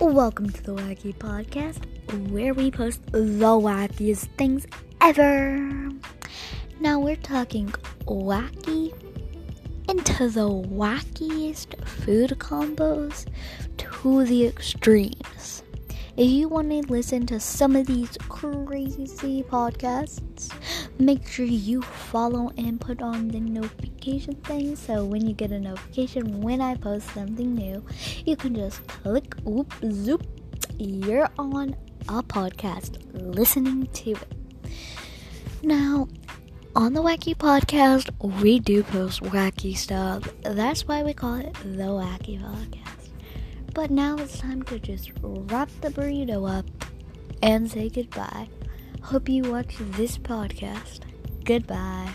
Welcome to the Wacky Podcast, where we post the wackiest things ever. Now we're talking wacky into the wackiest food combos to the extremes. If you want to listen to some of these crazy podcasts, make sure you follow and put on the notification thing so when you get a notification when I post something new, you can just click whoop zoop. You're on a podcast listening to it. Now, on the Wacky Podcast, we do post wacky stuff. That's why we call it the Wacky Podcast. But now it's time to just wrap the burrito up and say goodbye. Hope you watch this podcast. Goodbye.